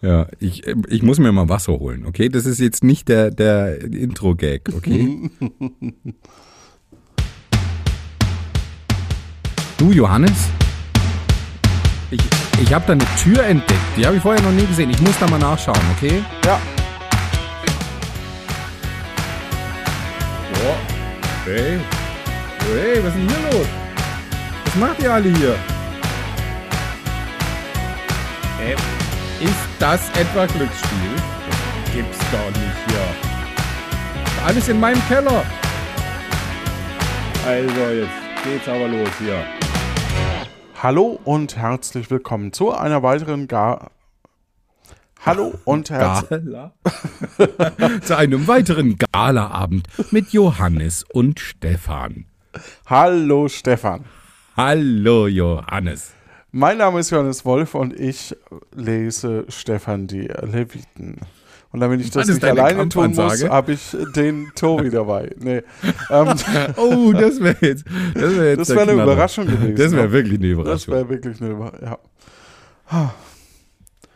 Ja, ich, ich muss mir mal Wasser holen, okay? Das ist jetzt nicht der, der Intro-Gag, okay? du, Johannes? Ich, ich habe da eine Tür entdeckt. Die habe ich vorher noch nie gesehen. Ich muss da mal nachschauen, okay? Ja. Oh. Hey. Hey, was ist denn hier los? Was macht ihr alle hier? Äh, ist das etwa Glücksspiel? Das gibt's doch nicht hier. Alles in meinem Keller. Also, jetzt geht's aber los hier. Hallo und herzlich willkommen zu einer weiteren Ga Hallo und herzlich? Zu einem weiteren Galaabend mit Johannes und Stefan. Hallo Stefan. Hallo Johannes. Mein Name ist Johannes Wolf und ich lese Stefan die Leviten. Und damit ich das, Das nicht alleine tun muss, habe ich den Tobi dabei. Nee. Ähm, Oh, das wäre jetzt. Das wäre Das wär eine Knaller. Überraschung gewesen, Das wäre ne? wirklich eine das Überraschung. wäre wirklich eine Über ja.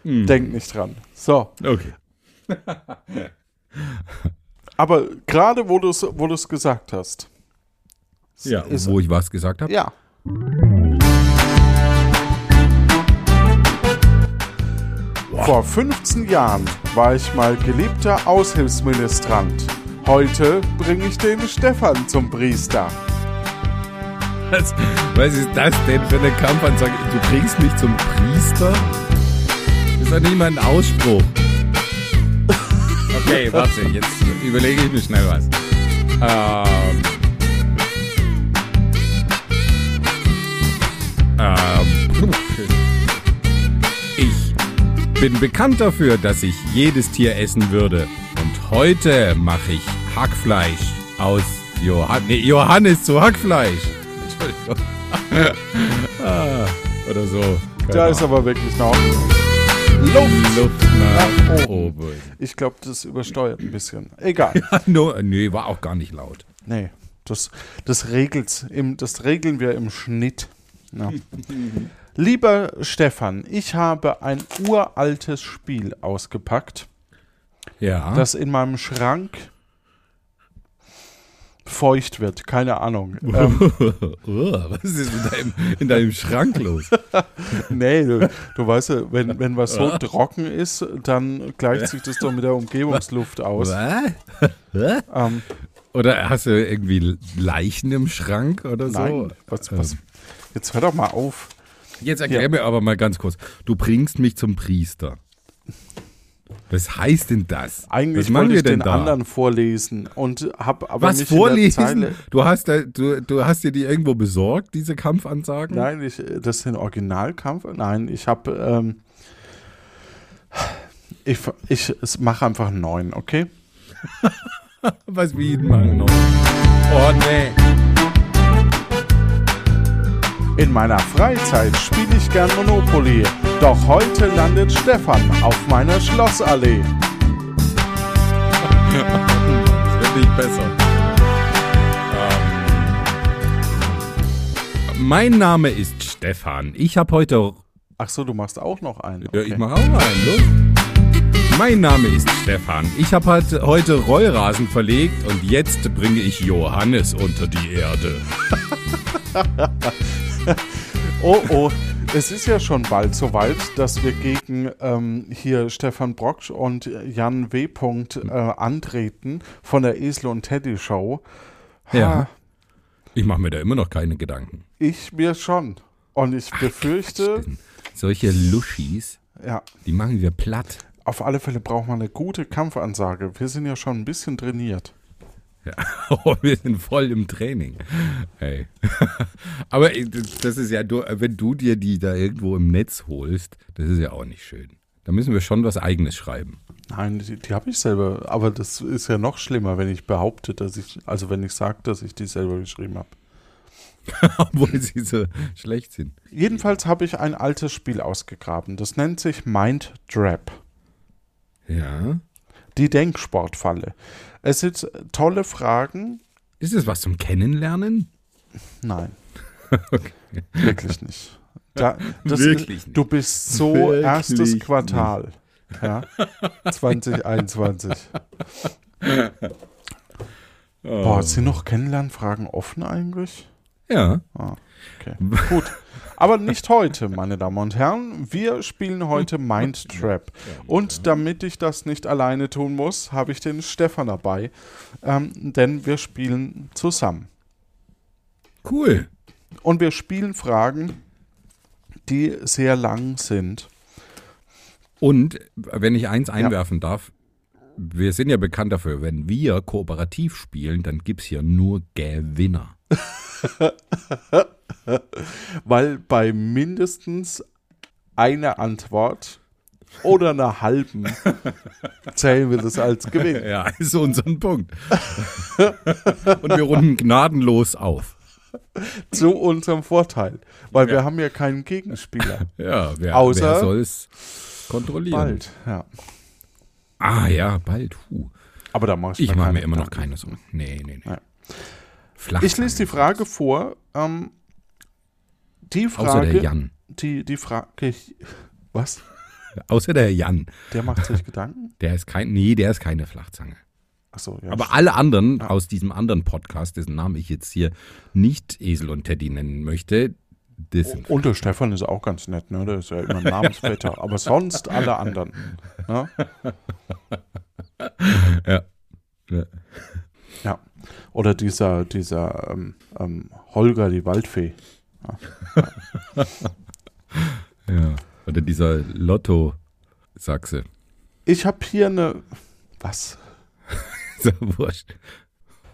Hm. Denk nicht dran. So, Okay. aber gerade wo du es wo du's gesagt hast. Ja, ist, wo ich was gesagt habe. ja. Vor 15 Jahren war ich mal geliebter Aushilfsministrant. Heute bringe ich den Stefan zum Priester. Was, was ist das denn für eine Kampfansage? Du bringst mich zum Priester? Das ist doch nicht mal ein Ausspruch. Okay, warte, jetzt überlege ich mir schnell was. Ähm. Ähm. Bin bekannt dafür, dass ich jedes Tier essen würde. Und heute mache ich Hackfleisch aus Johann nee, Johannes zu Hackfleisch. Entschuldigung. ah, oder so. Keine Da ist aber wirklich noch Luft. Luft nach Nach oben. Ich glaube, das übersteuert ein bisschen. Egal. no, nee, war auch gar nicht laut. Nee, das, das, regelt's im, das regeln wir im Schnitt. Ja. Lieber Stefan, ich habe ein uraltes Spiel ausgepackt, Ja. das in meinem Schrank feucht wird. Keine Ahnung. ähm, was ist in deinem, in deinem Schrank los? nee, du, du weißt ja, wenn, wenn was so trocken ist, dann gleicht sich das doch mit der Umgebungsluft aus. Ähm, Oder hast du irgendwie Leichen im Schrank oder so? nein, was, was, jetzt hör doch mal auf. Jetzt erklär Ja. mir aber mal ganz kurz. Du bringst mich zum Priester. Was heißt denn das? Eigentlich Was wollte ich den da? anderen vorlesen und hab aber Was nicht vorlesen? Du hast, da, du, du hast dir die irgendwo besorgt, diese Kampfansagen? Nein, ich, das sind Originalkampf. Nein, ich habe ähm, ich, ich mache einfach neun, okay? Was wie machen noch? Oh nee. In meiner Freizeit spiele ich gern Monopoly, doch heute landet Stefan auf meiner Schlossallee. Das wird nicht besser. Ähm, mein Name ist Stefan. Ich habe heute. Ach so, du machst auch noch einen. Ja, Okay. ich mache auch einen, los. Mein Name ist Stefan. Ich habe halt heute Rollrasen verlegt und jetzt bringe ich Johannes unter die Erde. Oh, oh, es ist ja schon bald soweit, dass wir gegen ähm, hier Stefan Brock und Jan W. Punkt, äh, antreten von der Esel und Teddy Show. Ja. Ich mache mir da immer noch keine Gedanken. Ich mir schon. Und ich befürchte, Solche Luschis, ja, die machen wir platt. auf alle Fälle braucht man eine gute Kampfansage. Wir sind ja schon ein bisschen trainiert. Ja. Oh, wir sind voll im Training. Hey. Aber das ist ja, wenn du dir die da irgendwo im Netz holst, das ist ja auch nicht schön. Da müssen wir schon was Eigenes schreiben. Nein, die, die habe ich selber. Aber das ist ja noch schlimmer, wenn ich behaupte, dass ich, also wenn ich sage, dass ich die selber geschrieben habe. Obwohl sie so schlecht sind. Jedenfalls habe ich ein altes Spiel ausgegraben. Das nennt sich Mind Trap. Ja. Die Denksportfalle. Es sind tolle Fragen. Ist es was zum Kennenlernen? Nein, Okay. wirklich nicht. Da, Wirklich nicht. Du bist so Wirklich erstes nicht. Quartal. Ja. 2021. Boah, sind noch Kennenlernfragen offen eigentlich? Ja. Ah, okay. Gut. Aber nicht heute, meine Damen und Herren. Wir spielen heute Mind Trap. Und damit ich das nicht alleine tun muss, habe ich den Stefan dabei. Ähm, denn wir spielen zusammen. Cool. Und wir spielen Fragen, die sehr lang sind. Und wenn ich eins einwerfen darf, wir sind ja bekannt dafür, wenn wir kooperativ spielen, dann gibt es hier nur Gewinner. Weil bei mindestens einer Antwort oder einer halben zählen wir das als Gewinn. Ja, ist unser Punkt. Und wir runden gnadenlos auf. Zu unserem Vorteil. Weil wir haben ja keinen Gegenspieler. Ja, wer, Außer- wer soll es kontrollieren? Bald, ja. Ah ja, bald. Huh. Aber da mache ich, Ich mache keine mir immer noch keine Sorgen. Nee, nee, nee. Ja. Ich lese die Frage vor. Ähm, die Außer der Frage, Jan. die, die Frage, was? Außer der Jan. Der macht sich Gedanken? Der ist kein, nee, der ist keine Flachzange. Achso, ja. Aber alle anderen aus diesem anderen Podcast, dessen Namen ich jetzt hier nicht Esel und Teddy nennen möchte, das sind Und der Stefan ist auch ganz nett, ne? Der ist ja immer Namensvetter. Aber sonst alle anderen. Ne? ja. ja. Ja. Oder dieser, dieser ähm, ähm, Holger, die Waldfee. ja. Oder dieser Lotto-Sachse. Ich habe hier eine. Was? Ist ja wurscht.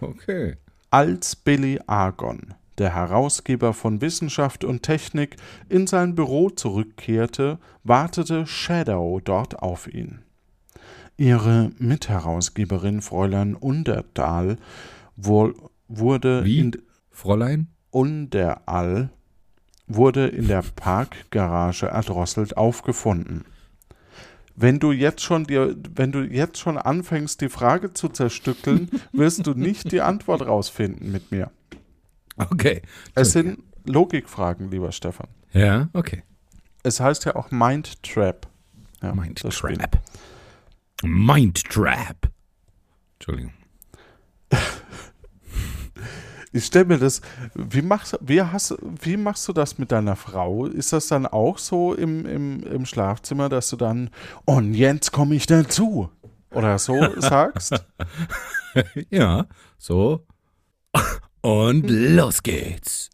Okay. Als Billy Argon, der Herausgeber von Wissenschaft und Technik, in sein Büro zurückkehrte, wartete Shadow dort auf ihn. Ihre Mitherausgeberin Fräulein Underdahl wurde Wie? in Fräulein? Underall wurde in der Parkgarage erdrosselt aufgefunden. Wenn du jetzt schon dir, wenn du jetzt schon anfängst, die Frage zu zerstückeln, wirst du nicht die Antwort rausfinden mit mir. Okay. Es sind Logikfragen, lieber Stefan. Ja, okay. Es heißt ja auch Mind Trap. Ja, Mind Spiel. Trap. Mind Trap. Entschuldigung. Ich stelle mir das, wie machst, wie, hast, wie machst du das mit deiner Frau? Ist das dann auch so im, im, im Schlafzimmer, dass du dann, und jetzt komme ich dazu? Oder so sagst? Ja, so. Und los geht's.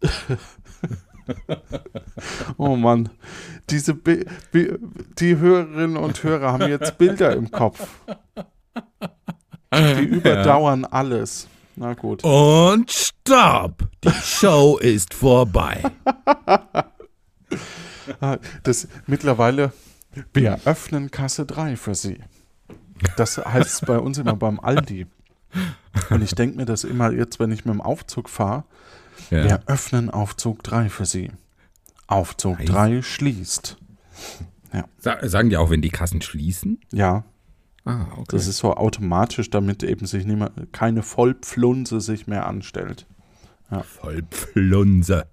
Oh Mann, diese Bi Bi die Hörerinnen und Hörer haben jetzt Bilder im Kopf. Die überdauern alles. Na gut. Und stopp! Die Show ist vorbei. Das mittlerweile, wir öffnen Kasse 3 für Sie. Das heißt es bei uns immer beim Aldi. Und ich denke mir das immer jetzt, wenn ich mit dem Aufzug fahre, Ja. wir öffnen Aufzug 3 für Sie. Aufzug Heißt- 3 schließt. Sa- Sagen die auch, wenn die Kassen schließen? Ja, Ah, okay. das ist so automatisch, damit eben sich niemand, keine Vollpflunse sich mehr anstellt. voll Pflunse.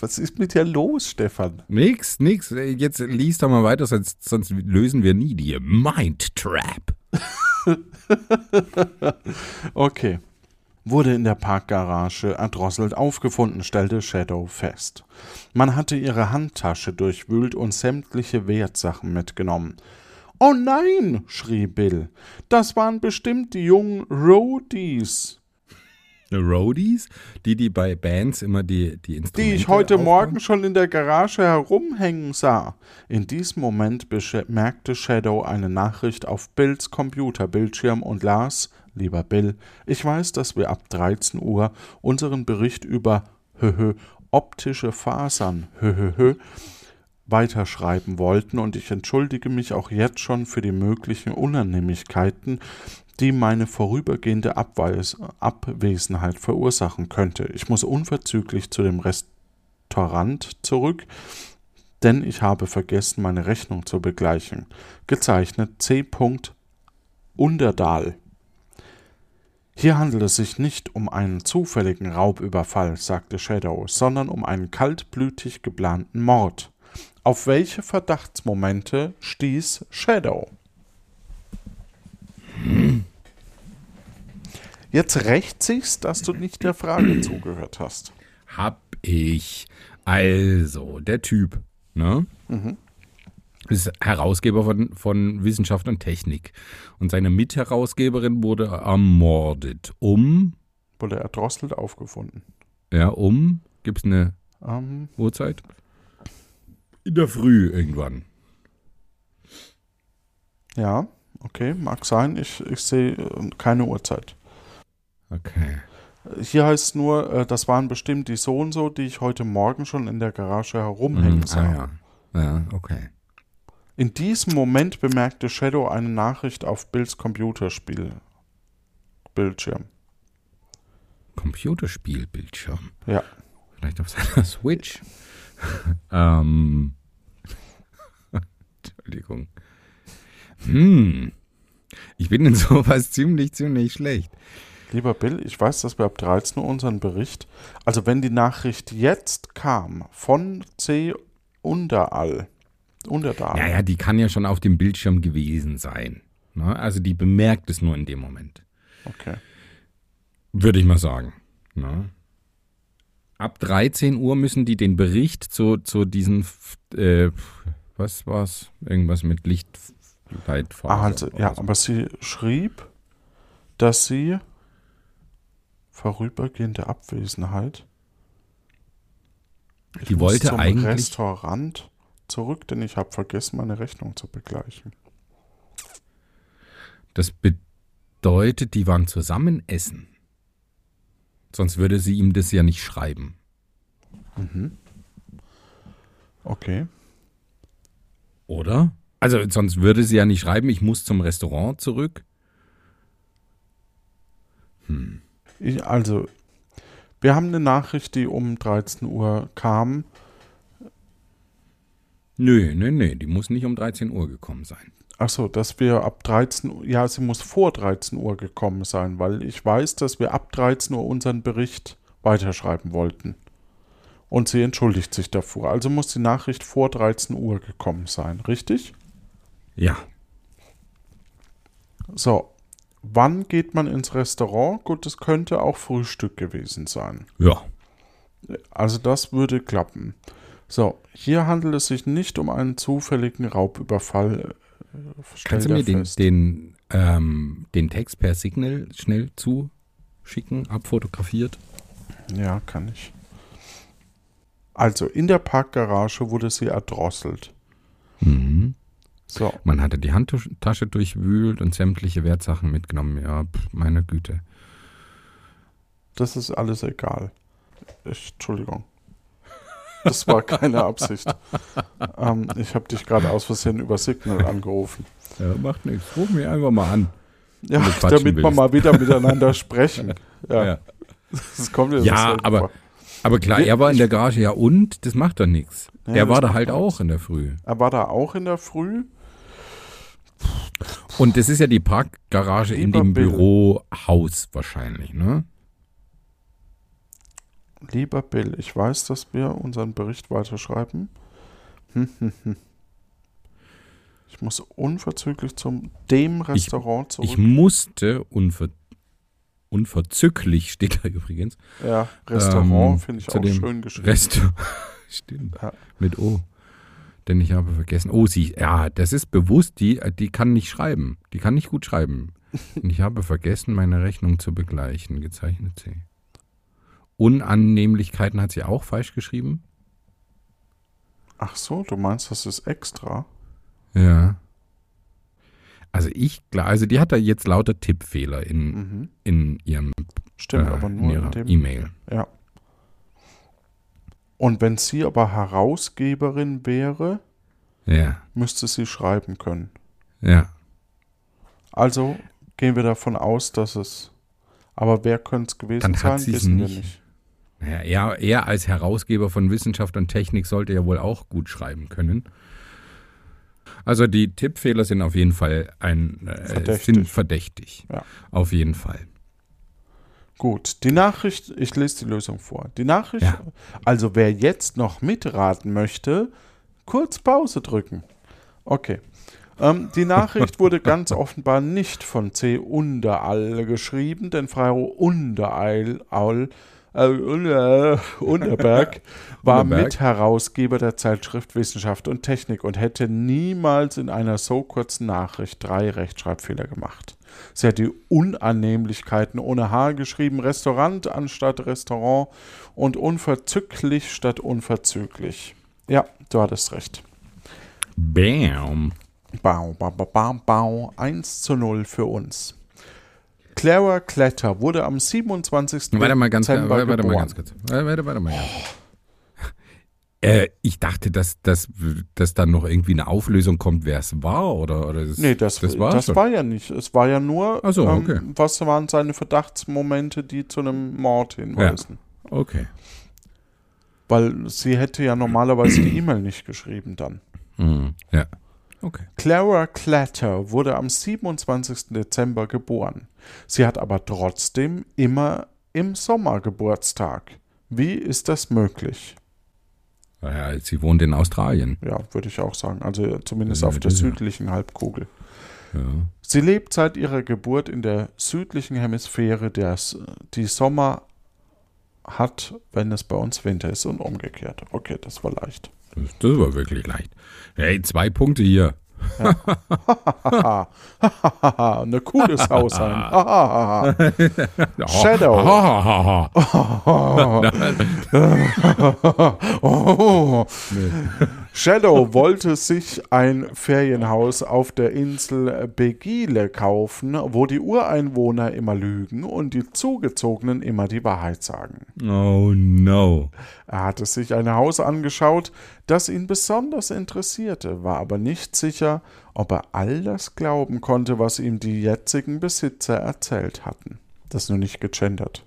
Was ist mit dir los, Stefan? Nix, nix. Jetzt liest doch mal weiter, sonst, sonst lösen wir nie die Mind Trap. Okay. Wurde in der Parkgarage erdrosselt aufgefunden, stellte Shadow fest. Man hatte ihre Handtasche durchwühlt und sämtliche Wertsachen mitgenommen. Oh nein, schrie Bill. Das waren bestimmt die jungen Roadies, Roadies, die, die bei Bands immer die, die Instrumente die ich heute aufbauen? Morgen schon in der Garage herumhängen sah. In diesem Moment bemerkte Shadow eine Nachricht auf Bills Computerbildschirm und las, lieber Bill, ich weiß, dass wir ab 13 Uhr unseren Bericht über höhö, optische Fasern höhö, weiterschreiben wollten und ich entschuldige mich auch jetzt schon für die möglichen Unannehmlichkeiten, die meine vorübergehende Abweis Abwesenheit verursachen könnte. Ich muss unverzüglich zu dem Restaurant zurück, denn ich habe vergessen, meine Rechnung zu begleichen. Gezeichnet C. Underdahl. Hier handelt es sich nicht um einen zufälligen Raubüberfall, sagte Shadow, sondern um einen kaltblütig geplanten Mord. Auf welche Verdachtsmomente stieß Shadow? Jetzt rächt sich's, dass du nicht der Frage zugehört hast. Hab ich. Also, der Typ, ne? Ist Herausgeber von, von Wissenschaft und Technik. Und seine Mitherausgeberin wurde ermordet. Um, Wurde erdrosselt aufgefunden. ja, um, gibt's eine Ähm, Uhrzeit? In der Früh irgendwann. ja, okay, mag sein. Ich, ich sehe äh, keine Uhrzeit. Okay. Hier heißt es nur, äh, das waren bestimmt die so und so, die ich heute Morgen schon in der Garage herumhängen Mhm, sah. ah, ja. ja, okay. In diesem Moment bemerkte Shadow eine Nachricht auf Bills Computerspiel. Bildschirm. Computerspielbildschirm. Ja. Vielleicht auf seiner Switch. ähm. Entschuldigung. Hm. Ich bin in sowas ziemlich, ziemlich schlecht. Lieber Bill, ich weiß, dass wir ab 13 Uhr unseren Bericht, also wenn die Nachricht jetzt kam von C. Unterall, Unterdahl, Ja, ja, die kann ja schon auf dem Bildschirm gewesen sein. Ne? Also die bemerkt es nur in dem Moment. okay. Würde ich mal sagen. Ne? Ab 13 Uhr müssen die den Bericht zu, zu diesen, äh, was war's? Irgendwas mit Lichtleitphase. Ah, also, ja, so. aber sie schrieb, dass sie vorübergehende Abwesenheit. Ich Die wollte zum eigentlich- Restaurant zurück, denn ich habe vergessen, meine Rechnung zu begleichen. Das bedeutet, die waren zusammen essen. Sonst würde sie ihm das ja nicht schreiben. Okay. Oder? Also sonst würde sie ja nicht schreiben, ich muss zum Restaurant zurück. Ich, also, wir haben eine Nachricht, die um 13 Uhr kam. Nö, nö, nö, die muss nicht um 13 Uhr gekommen sein. Achso, dass wir ab 13 Uhr, ja, sie muss vor 13 Uhr gekommen sein, weil ich weiß, dass wir ab 13 Uhr unseren Bericht weiterschreiben wollten. Und sie entschuldigt sich davor. Also muss die Nachricht vor 13 Uhr gekommen sein, richtig? Ja, So, wann geht man ins Restaurant? Gut, es könnte auch Frühstück gewesen sein. ja. Also das würde klappen. So, hier handelt es sich nicht um einen zufälligen Raubüberfall. Kannst du mir den, den, ähm, den Text per Signal schnell zuschicken, abfotografiert? Ja, kann ich. Also, in der Parkgarage wurde sie erdrosselt. Mhm. So, Man hatte die Handtasche durchwühlt und sämtliche Wertsachen mitgenommen. Ja, pf, meine Güte. das ist alles egal. Ich, Entschuldigung. Das war keine Absicht. ähm, ich habe dich gerade aus Versehen über Signal angerufen. Ja, macht nichts. Ruf mich einfach mal an. Ja, damit wir willst. mal wieder miteinander sprechen. Ja, Ja. das kommt mir Ja, aber- vor. Aber klar, er war in der Garage, ja und? Das macht doch nichts. Ja, das war da halt auch in der Früh. Er war da auch in der Früh. Und das ist ja die Parkgarage in Lieber dem Bill. Bürohaus wahrscheinlich, ne? Lieber Bill, ich weiß, dass wir unseren Bericht weiterschreiben. Ich muss unverzüglich zum dem Restaurant zurück. Ich musste unver unverzücklich, steht da übrigens, ja, Restaurant ähm, finde ich auch schön geschrieben. Resto. Stimmt. Ja. Mit O. Denn ich habe vergessen. Oh, sie, ja, das ist bewusst, die, die kann nicht schreiben. Die kann nicht gut schreiben. Und ich habe vergessen, meine Rechnung zu begleichen. Gezeichnet sie. Unannehmlichkeiten hat sie auch falsch geschrieben. Ach so, du meinst, das ist extra? Ja. Also ich, klar, also die hat da jetzt lauter Tippfehler in, Mhm. in ihrem Stimmt, äh, aber in nur in ihrer dem. E-Mail. Ja. Und wenn sie aber Herausgeberin wäre, Ja, müsste sie schreiben können. ja. Also gehen wir davon aus, dass es. Aber wer könnte es gewesen Dann sein, wissen wir nicht. Naja, er, er als Herausgeber von Wissenschaft und Technik sollte ja wohl auch gut schreiben können. Also die Tippfehler sind auf jeden Fall ein äh, Verdächtig. sind verdächtig. Ja. Auf jeden Fall. Gut, die Nachricht, ich lese die Lösung vor. Die Nachricht, Ja. also wer jetzt noch mitraten möchte, kurz Pause drücken. Okay. Ähm, die Nachricht wurde ganz offenbar nicht von C. Underall geschrieben, denn Frau Underall Unterberg war Unterberg. Mitherausgeber der Zeitschrift Wissenschaft und Technik und hätte niemals in einer so kurzen Nachricht drei Rechtschreibfehler gemacht. Sie hat die Unannehmlichkeiten ohne H geschrieben, Restaurant anstatt Restaurant und unverzüglich statt unverzüglich. Ja, du hattest recht. Bam. Bau, bau, bau, bau, bau. 1 zu 0 für uns. Clara Kletter wurde am 27. Warte mal ganz, Dezember warte, warte mal ganz kurz. Warte, warte, mal ganz kurz. Äh, ich dachte, dass, dass, dass dann noch irgendwie eine Auflösung kommt, wer es war, oder? oder das, Nee, das, das das, war war, schon. ja nicht. Es war ja nur, so, ähm, okay. was waren seine Verdachtsmomente, die zu einem Mord hinweisen. Okay. Weil sie hätte ja normalerweise die E-Mail nicht geschrieben dann. Mhm. Ja. Okay. Clara Clatter wurde am 27. Dezember geboren. Sie hat aber trotzdem immer im Sommer Geburtstag. Wie ist das möglich? Ja, sie wohnt in Australien. Ja, würde ich auch sagen. Also zumindest Ja, auf der das- südlichen Halbkugel. Ja. Sie lebt seit ihrer Geburt in der südlichen Hemisphäre, der die Sommer hat, wenn es bei uns Winter ist und umgekehrt. Okay, das war leicht. Das, war wirklich leicht. Hey, zwei Punkte hier. Hahaha, eine cooles Haus sein. Shadow. Shadow. Wollte sich ein Ferienhaus auf der Insel Begile kaufen, wo die Ureinwohner immer lügen und die Zugezogenen immer die Wahrheit sagen. Oh no. Er hatte sich ein Haus angeschaut, das ihn besonders interessierte, war aber nicht sicher, ob er all das glauben konnte, was ihm die jetzigen Besitzer erzählt hatten. Das ist nur nicht gegendert.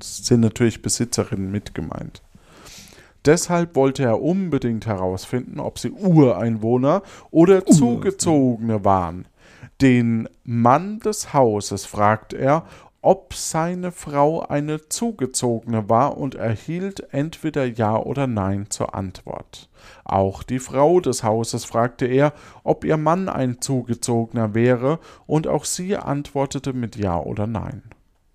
Es sind natürlich Besitzerinnen mit gemeint. Deshalb wollte er unbedingt herausfinden, ob sie Ureinwohner oder Zugezogene waren. Den Mann des Hauses fragt er, ob seine Frau eine Zugezogene war und erhielt entweder Ja oder Nein zur Antwort. Auch die Frau des Hauses fragte er, ob ihr Mann ein Zugezogener wäre, und auch sie antwortete mit Ja oder Nein.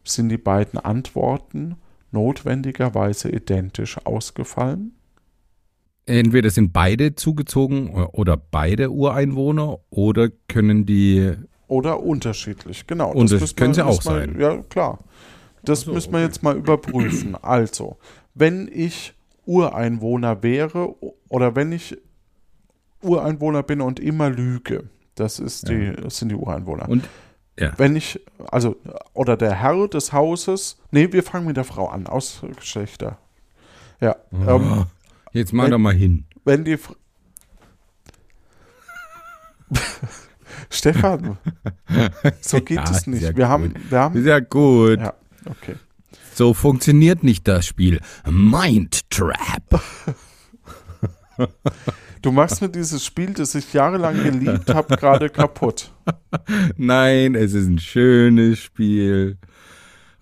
Sind die beiden Antworten notwendigerweise identisch ausgefallen? Entweder sind beide zugezogen oder beide Ureinwohner oder können die. Oder unterschiedlich, genau. Und das müssen können sie auch wir- sein. Ja, klar. Das so, müssen wir okay. jetzt mal überprüfen. Also, wenn ich Ureinwohner wäre oder wenn ich Ureinwohner bin und immer lüge, das, ist die, das sind die Ureinwohner. Und ja. wenn ich, also, oder der Herr des Hauses, nee, wir fangen mit der Frau an, aus Geschlechter. Ja, ähm, Oh, jetzt mal wenn- doch mal hin. wenn die. Stefan, so geht Ja, es nicht. wir, haben, gut. wir haben. Ist ja gut. Ja, okay. So funktioniert nicht das Spiel. Mind Trap. Du machst mir dieses Spiel, das ich jahrelang geliebt habe, gerade kaputt. Nein, es ist ein schönes Spiel.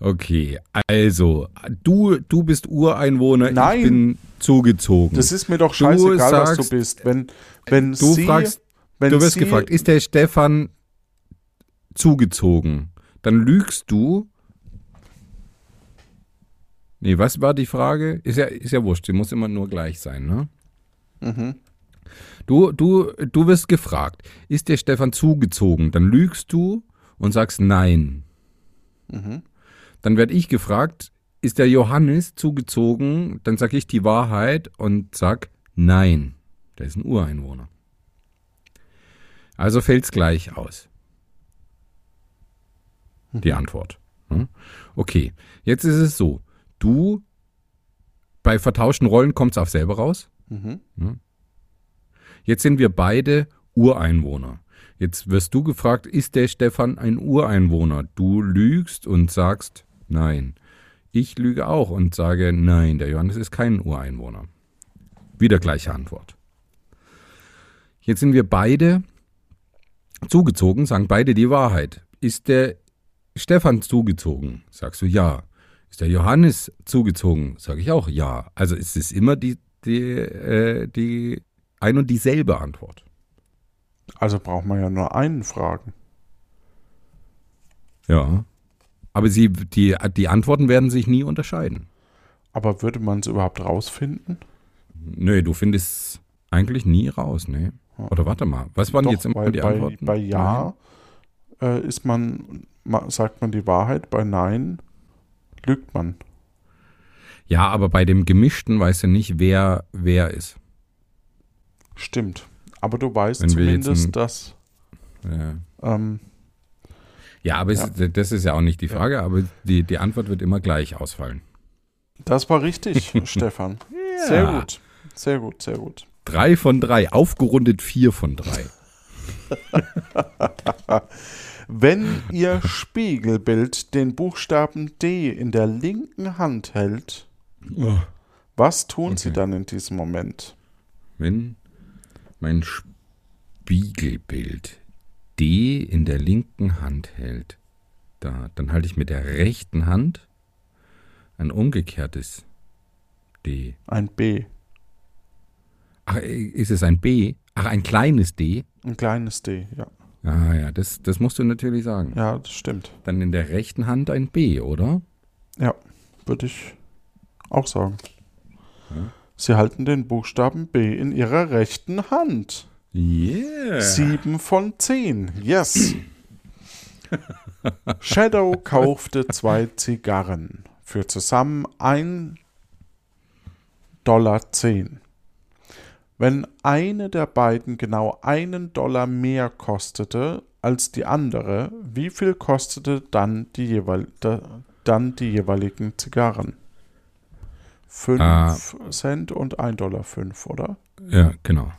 Okay, also, du, du bist Ureinwohner, Nein. ich bin zugezogen. Das ist mir doch scheißegal, was sagst- du bist. Wenn, wenn du sie, fragst, wenn du wirst sie, gefragt, ist der Stefan zugezogen? Dann lügst du. Nee, was war die Frage? Ist ja, ist ja wurscht, sie muss immer nur gleich sein, ne? Mhm. Du, du, du wirst gefragt, ist der Stefan zugezogen? Dann lügst du und sagst nein. Mhm. Dann werde ich gefragt, ist der Johannes zugezogen? Dann sage ich die Wahrheit und sag nein. Der ist ein Ureinwohner. Also fällt's gleich aus. Die Antwort. Hm? Okay, jetzt ist es so. Du, bei vertauschten Rollen kommt's auf selber raus. Mhm. Jetzt sind wir beide Ureinwohner. Jetzt wirst du gefragt, ist der Stefan ein Ureinwohner? Du lügst und sagst nein. Ich lüge auch und sage nein, der Johannes ist kein Ureinwohner. Wieder gleiche Antwort. Jetzt sind wir beide zugezogen, sagen beide die Wahrheit. Ist der Stefan zugezogen? Sagst du ja. Ist der Johannes zugezogen? Sage ich auch ja. Also es ist immer die, die, äh, die ein und dieselbe Antwort. Also braucht man ja nur einen fragen. Ja. Aber sie, die, die Antworten werden sich nie unterscheiden. Aber würde man es überhaupt rausfinden? Nö, du findest eigentlich nie raus, ne? Oder warte mal, was waren Doch, jetzt immer weil die bei, Antworten? bei Ja äh, ist man, ma, sagt man die Wahrheit, bei Nein lügt man. Ja, aber bei dem Gemischten weißt du nicht, wer wer ist. Stimmt. Aber du weißt Wenn zumindest, ein- dass Ja, ähm, ja aber Es, das ist ja auch nicht die Frage, aber die, die Antwort wird immer gleich ausfallen. das war richtig, Stefan. Sehr gut. Sehr gut, sehr gut. Drei von drei, aufgerundet vier von drei. Wenn Ihr Spiegelbild den Buchstaben D in der linken Hand hält, was tun Sie Okay. dann in diesem Moment? Wenn mein Spiegelbild D in der linken Hand hält, da, dann halte ich mit der rechten Hand ein umgekehrtes D. Ein B. Ach, ist es ein B? Ach, ein kleines D? Ein kleines D, ja. Ah ja, das, das musst du natürlich sagen. Ja, das stimmt. Dann in der rechten Hand ein B, oder? Ja, würde ich auch sagen. Sie halten den Buchstaben B in Ihrer rechten Hand. Yeah. Sieben von zehn. Yes. Shadow kaufte zwei Zigarren für zusammen ein Dollar zehn. Wenn eine der beiden genau einen Dollar mehr kostete als die andere, wie viel kostete dann die, jeweil, da, dann die jeweiligen Zigarren? Fünf Ah. Cent und ein Dollar fünf, oder? Ja, genau.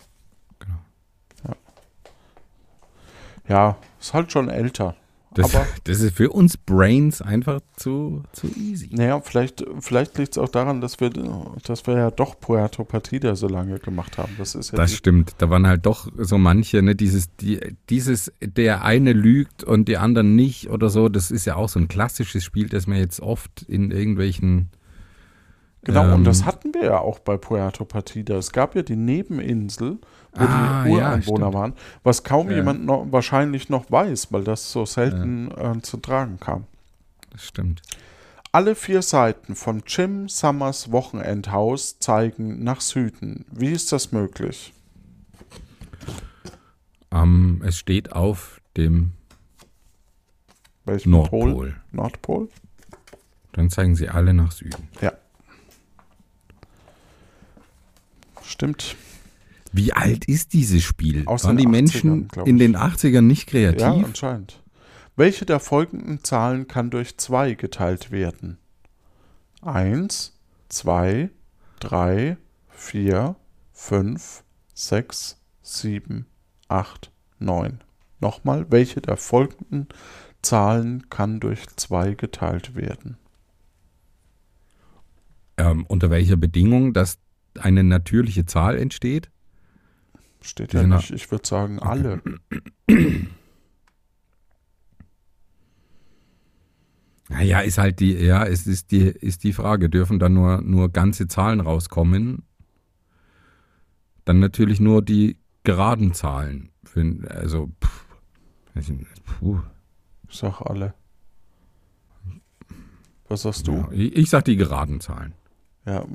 Ja, ist halt schon älter. Das, Aber- das ist für uns Brains einfach zu, zu easy. Naja, vielleicht, vielleicht liegt es auch daran, dass wir, dass wir ja doch Puerto Partida so lange gemacht haben. Das ist ja Das stimmt. Da waren halt doch so manche, ne, dieses, die, dieses, der eine lügt und die anderen nicht oder so, das ist ja auch so ein klassisches Spiel, das man jetzt oft in irgendwelchen Genau, ähm, und das hatten wir ja auch bei Puerto Partida. Es gab ja die Nebeninsel, wo Ah, die ja, Ureinwohner stimmt. waren, was kaum Ja. jemand noch, wahrscheinlich noch weiß, weil das so selten äh, zu tragen kam. Das stimmt. Alle vier Seiten von Jim Summers Wochenendhaus zeigen nach Süden. Wie ist das möglich? Ähm, es steht auf dem Welchem Nordpol. Pol? Nordpol? Dann zeigen sie alle nach Süden. Ja. Stimmt. Wie alt ist dieses Spiel? Aus Waren die 80ern, Menschen in den 80ern nicht Ja, kreativ? anscheinend. Welche der folgenden Zahlen kann durch 2 geteilt werden? 1, 2, 3, 4, 5, 6, 7, 8, 9. Nochmal, welche der folgenden Zahlen kann durch 2 geteilt werden? ähm, unter welcher Bedingung, dass eine natürliche Zahl entsteht? Steht ja nicht. Ich würde sagen, alle. Naja, ist halt die, ja, es ist die, ist die Frage, dürfen dann nur, nur ganze Zahlen rauskommen? Dann natürlich nur die geraden Zahlen. Also, pff, puh. Sag alle. Was sagst du? Ja, ich, ich sag die geraden Zahlen. Ja,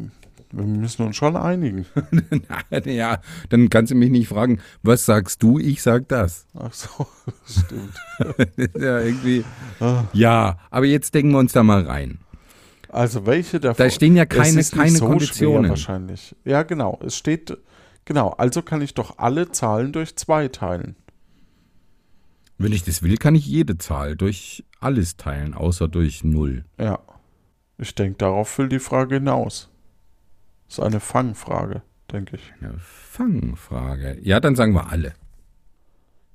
wir müssen uns schon einigen. ja, dann kannst du mich nicht fragen, was sagst du? Ich sag das. Ach so, stimmt. Das ist ja, irgendwie. Ah. Ja, aber jetzt denken wir uns da mal rein. Also welche der Da stehen ja keine, keine so Konditionen. Wahrscheinlich. Ja, genau. Es steht, genau. Also kann ich doch alle Zahlen durch zwei teilen. Wenn ich das will, kann ich jede Zahl durch alles teilen, außer durch null. Ja. Ich denke, darauf will die Frage hinaus. Das ist eine Fangfrage, denke ich. Eine Fangfrage. Ja, dann sagen wir alle.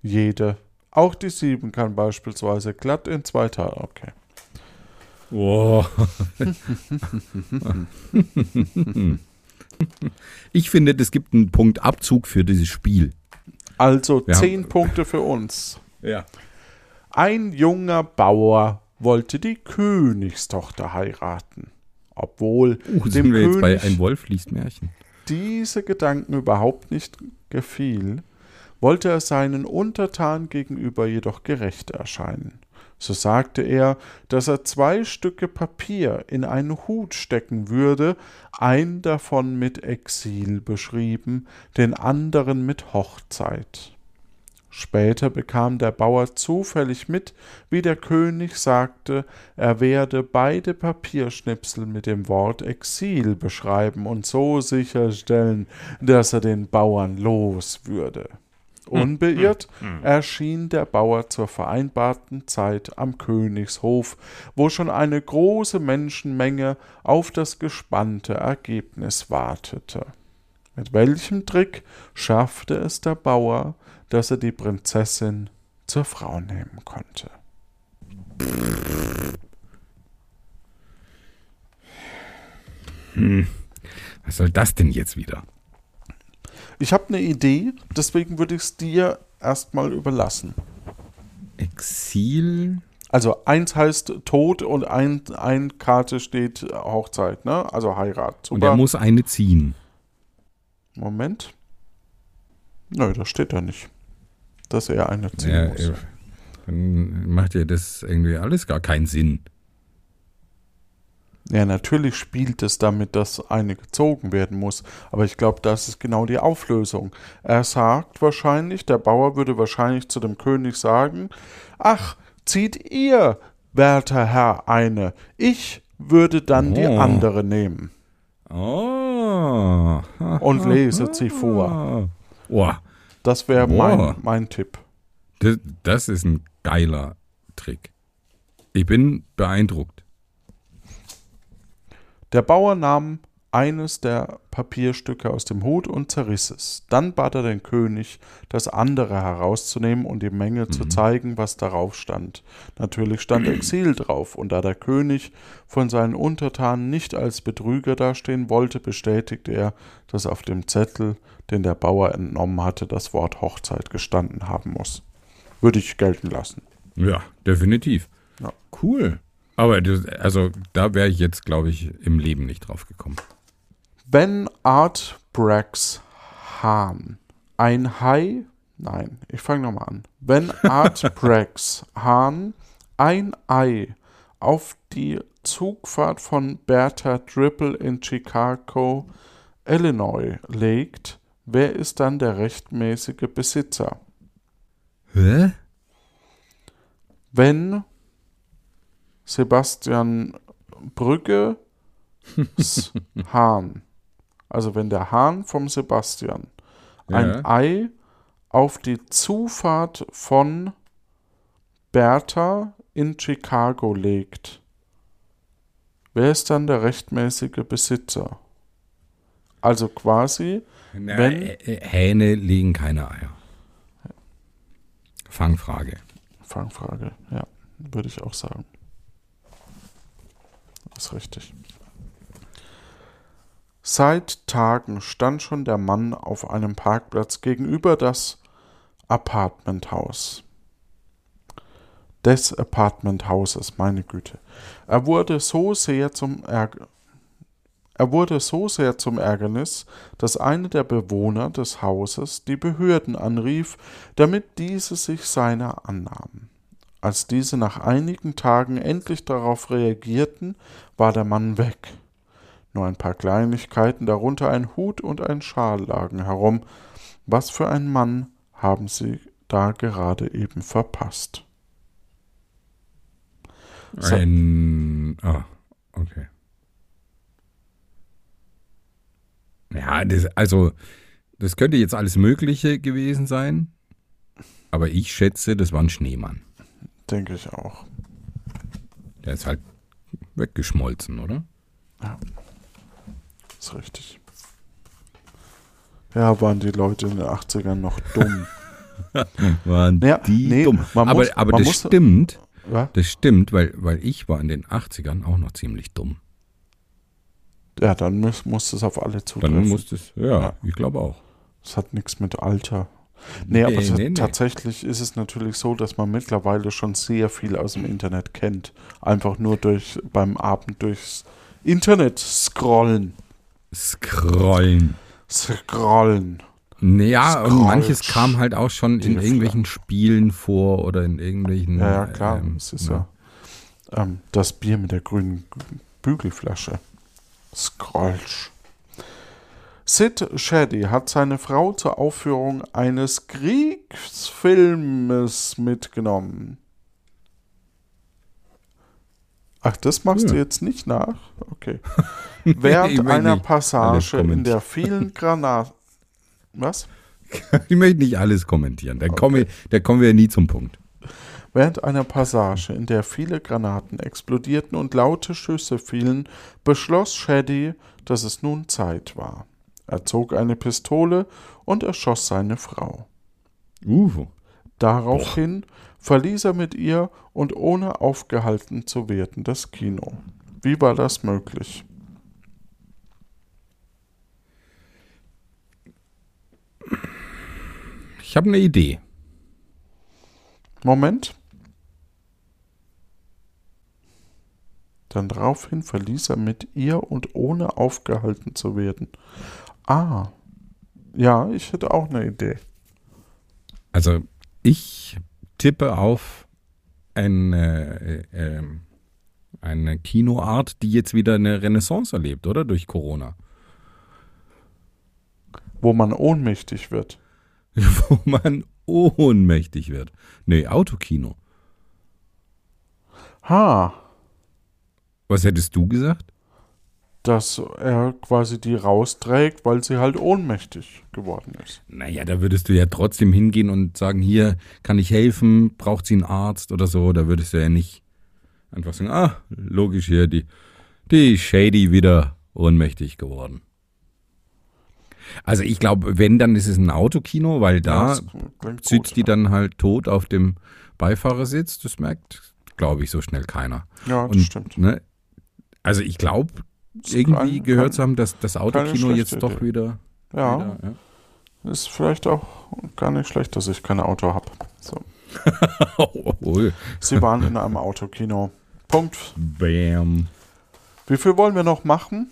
Jede. Auch die sieben kann beispielsweise glatt in zwei teilen. Okay. Oh. ich finde, es gibt einen Punkt Abzug für dieses Spiel. Also Wir haben- zehn Punkte für uns. Ja. Ein junger Bauer wollte die Königstochter heiraten. Obwohl Uh, dem jetzt bei König Ein Wolf liest Märchen. diese Gedanken überhaupt nicht gefiel, wollte er seinen Untertan gegenüber jedoch gerecht erscheinen. So sagte er, dass er zwei Stücke Papier in einen Hut stecken würde, ein davon mit Exil beschrieben, den anderen mit Hochzeit. Später bekam der Bauer zufällig mit, wie der König sagte, er werde beide Papierschnipsel mit dem Wort Exil beschreiben und so sicherstellen, dass er den Bauern los würde. Unbeirrt erschien der Bauer zur vereinbarten Zeit am Königshof, wo schon eine große Menschenmenge auf das gespannte Ergebnis wartete. Mit welchem Trick schaffte es der Bauer, dass er die Prinzessin zur Frau nehmen konnte? Was soll das denn jetzt wieder? Ich habe eine Idee, deswegen würde ich es dir erstmal überlassen. Exil? Also eins heißt Tod und ein, ein Karte steht Hochzeit, ne? Also Heirat. Und er Super. muss eine ziehen. Moment. Nö, das steht da nicht. Dass er eine ziehen Ja, muss. dann macht ja das irgendwie alles gar keinen Sinn. Ja, natürlich spielt es damit, dass eine gezogen werden muss. Aber ich glaube, das ist genau die Auflösung. Er sagt wahrscheinlich, der Bauer würde wahrscheinlich zu dem König sagen, ach, zieht ihr, werter Herr, eine. Ich würde dann die Oh. andere nehmen. Oh. Und leset sie vor. Oh, Das wäre mein, mein Tipp. das, das ist ein geiler Trick. Ich bin beeindruckt. Der Bauer nahm eines der Papierstücke aus dem Hut und zerriss es. Dann bat er den König, das andere herauszunehmen und die Menge zu zeigen, was darauf stand. Natürlich stand Exil drauf, und da der König von seinen Untertanen nicht als Betrüger dastehen wollte, bestätigte er, dass auf dem Zettel, den der Bauer entnommen hatte, das Wort Hochzeit gestanden haben muss. Würde ich gelten lassen. Ja, definitiv. Ja. Cool. Aber das, also da wäre ich jetzt, glaube ich, im Leben nicht drauf gekommen. Wenn Art Brax Hahn ein Hai, nein, ich fange nochmal an. Wenn Art Brax Hahn ein Ei auf die Zugfahrt von Bertha Dripple in Chicago, Illinois legt, wer ist dann der rechtmäßige Besitzer? Hä? Wenn Sebastian Brügge Hahn, also wenn der Hahn vom Sebastian ein Ja. Ei auf die Zufahrt von Bertha in Chicago legt, wer ist dann der rechtmäßige Besitzer? Also quasi, Na, Wenn- Hähne legen keine Eier. Fangfrage. Fangfrage, ja, würde ich auch sagen. Das ist richtig. Seit Tagen stand schon der Mann auf einem Parkplatz gegenüber das Apartmenthaus. Des Apartmenthauses, meine Güte. Er wurde so sehr zum Ärger er wurde so sehr zum Ärgernis, dass einer der Bewohner des Hauses die Behörden anrief, damit diese sich seiner annahmen. Als diese nach einigen Tagen endlich darauf reagierten, war der Mann weg. Nur ein paar Kleinigkeiten, darunter ein Hut und ein Schal lagen herum. Was für ein Mann haben sie da gerade eben verpasst? So. Ein. Ah, okay. Ja, das, also, das könnte jetzt alles Mögliche gewesen sein. Aber ich schätze, das war ein Schneemann. Denke ich auch. Der ist halt weggeschmolzen, oder? Ist richtig. Ja, waren die Leute in den 80ern noch dumm. Waren Ja, die nee, dumm. aber muss- aber das muss- stimmt. Ja? Das stimmt, weil, weil ich war in den 80ern auch noch ziemlich dumm. ja, dann muss, muss es auf alle zutreffen. Dann muss das, ja, Ja. ich glaube auch. Das hat nichts mit Alter. Nee, aber Nee, ta- nee, nee. tatsächlich ist es natürlich so, dass man mittlerweile schon sehr viel aus dem Internet kennt. Einfach nur durch beim Abend durchs Internet scrollen. Scrollen. Scrollen. Ja, und Scrolch. manches kam halt auch schon in irgendwelchen Spielen vor oder in irgendwelchen. Ja, ja, klar. ähm, es ist ja, ähm, das Bier mit der grünen Bügelflasche. Scrolch. Sid Shaddy hat seine Frau zur Aufführung eines Kriegsfilmes mitgenommen. Ach, das machst Ja. du jetzt nicht nach? Okay. Während einer Passage, in der vielen Granaten. Was? Ich möchte nicht alles kommentieren. Da, kommen wir, da kommen wir nie zum Punkt. Während einer Passage, in der viele Granaten explodierten und laute Schüsse fielen, beschloss Shaddy, dass es nun Zeit war. Er zog eine Pistole und erschoss seine Frau. Uh, Daraufhin verließ er mit ihr und ohne aufgehalten zu werden das Kino. Wie war das möglich? ich habe eine Idee. Moment. Dann daraufhin verließ er mit ihr und ohne aufgehalten zu werden. Ah. Ja, ich hätte auch eine Idee. Also, ich tippe auf eine, äh, ähm, eine Kinoart, die jetzt wieder eine Renaissance erlebt, oder? Durch Corona. Wo man ohnmächtig wird. Wo man ohnmächtig wird. Nee, Autokino. Ha. Was hättest du gesagt? Dass er quasi die rausträgt, weil sie halt ohnmächtig geworden ist. Naja, da würdest du ja trotzdem hingehen und sagen, hier, kann ich helfen? Braucht sie einen Arzt oder so? Da würdest du ja nicht einfach sagen, ah, logisch hier, die, die Shady wieder ohnmächtig geworden. Also ich glaube, wenn, dann ist es ein Autokino, weil da klingt sitzt gut. die dann halt tot auf dem Beifahrersitz. Das merkt, glaube ich, so schnell keiner. Ja, das Und, stimmt. Ne, also ich glaube, irgendwie kein- gehört zu haben, dass das Autokino jetzt doch Idee. wieder, Ja, wieder ja. ist vielleicht auch gar nicht schlecht, dass ich kein Auto habe. So. Oh, Sie waren in einem Autokino. Punkt. bam. Wie viel wollen wir noch machen?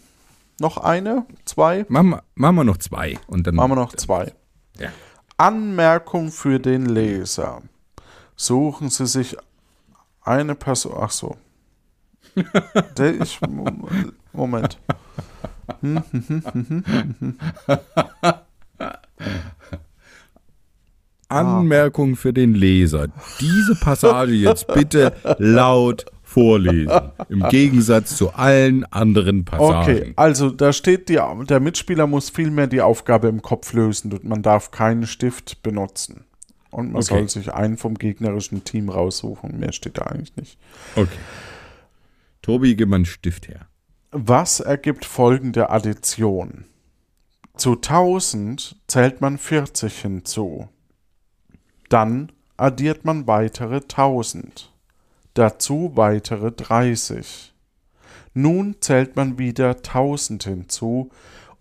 Noch eine? Zwei? Machen wir, machen wir noch zwei. Und dann Machen wir noch zwei. Ja. Anmerkung für den Leser. Suchen Sie sich eine Person. Ach so. Der ich, Moment. Anmerkung für den Leser. Diese Passage jetzt bitte laut vorlesen. Im Gegensatz zu allen anderen Passagen. Okay, also da steht, die, der Mitspieler muss vielmehr die Aufgabe im Kopf lösen und man darf keinen Stift benutzen. Und man Okay. soll sich einen vom gegnerischen Team raussuchen. Mehr steht da eigentlich nicht. Okay. Tobi, gib mal einen Stift her. Was ergibt folgende Addition? Zu 1000 zählt man 40 hinzu. Dann addiert man weitere 1000. Dazu weitere 30. Nun zählt man wieder 1000 hinzu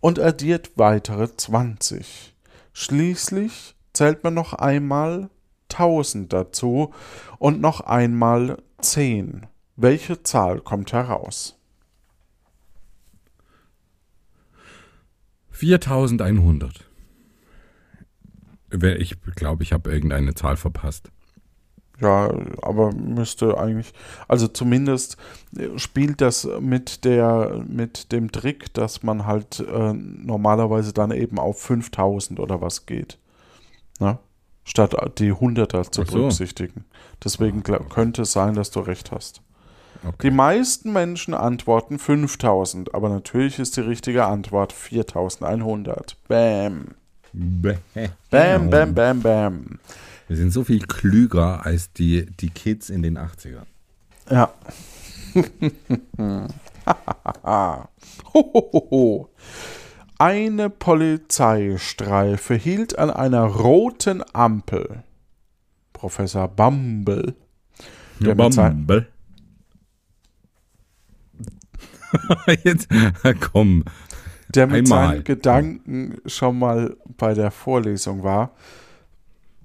und addiert weitere 20. Schließlich zählt man noch einmal 1000 dazu und noch einmal 10. Welche Zahl kommt heraus? 4100. Wer- Ich glaube, ich habe irgendeine Zahl verpasst. Ja, aber müsste eigentlich, also zumindest äh, spielt das mit der, mit dem Trick, dass man halt äh, normalerweise dann eben auf 5000 oder was geht. Ne? Statt die Hunderter zu so. berücksichtigen. Deswegen gla- könnte es sein, dass du recht hast. Okay. Die meisten Menschen antworten 5000, aber natürlich ist die richtige Antwort 4100. Bam. Bam, bam, bam, bam. Wir sind so viel klüger als die, die Kids in den 80ern. Ja. Hohoho. Eine Polizeistreife hielt an einer roten Ampel. Professor Bumble. Der mit sein- Bumble. Jetzt, komm. der mit Einmal. seinen Gedanken schon mal bei der Vorlesung war,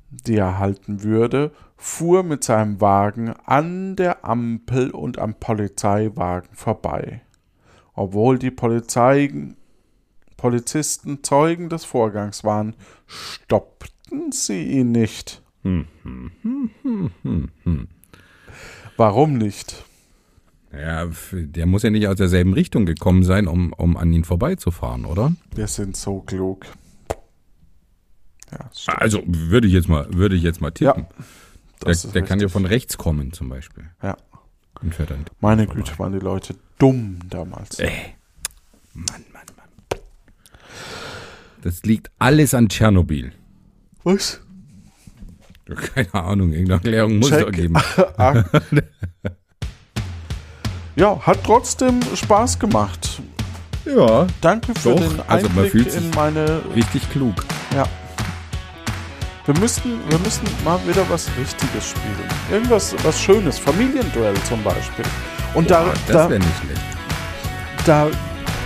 die er halten würde, fuhr mit seinem Wagen an der Ampel und am Polizeiwagen vorbei. Obwohl die Polizei Polizisten Zeugen des Vorgangs waren, stoppten sie ihn nicht. Warum nicht? Ja, der muss ja nicht aus derselben Richtung gekommen sein, um, um an ihn vorbeizufahren, oder? Wir sind so klug. Ja. Also würde ich jetzt mal, würde ich jetzt mal tippen. der das ist der kann ja von rechts kommen, zum Beispiel. ja. Und fährt dann. Meine Güte, waren die Leute dumm damals. Äh. Mann, Mann, Mann. Das liegt alles an Tschernobyl. Was? Keine Ahnung, irgendeine Erklärung muss es geben. Ja, hat trotzdem Spaß gemacht. Ja, Danke für Doch, den also man Einblick fühlt sich- in meine. richtig klug. Ja. Wir müssten, wir müssen mal wieder was Richtiges spielen. Irgendwas was Schönes. Familienduell zum Beispiel. Und da, Boah, das da, wäre nicht schlecht. da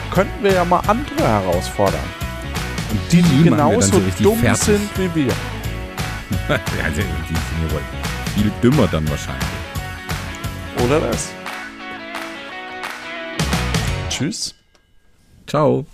könnten wir ja mal andere herausfordern. Und Die, die genauso so dumm fertig. sind wie wir. ja, die, sind viel dümmer dann wahrscheinlich. Oder das? Tschüss. Ciao.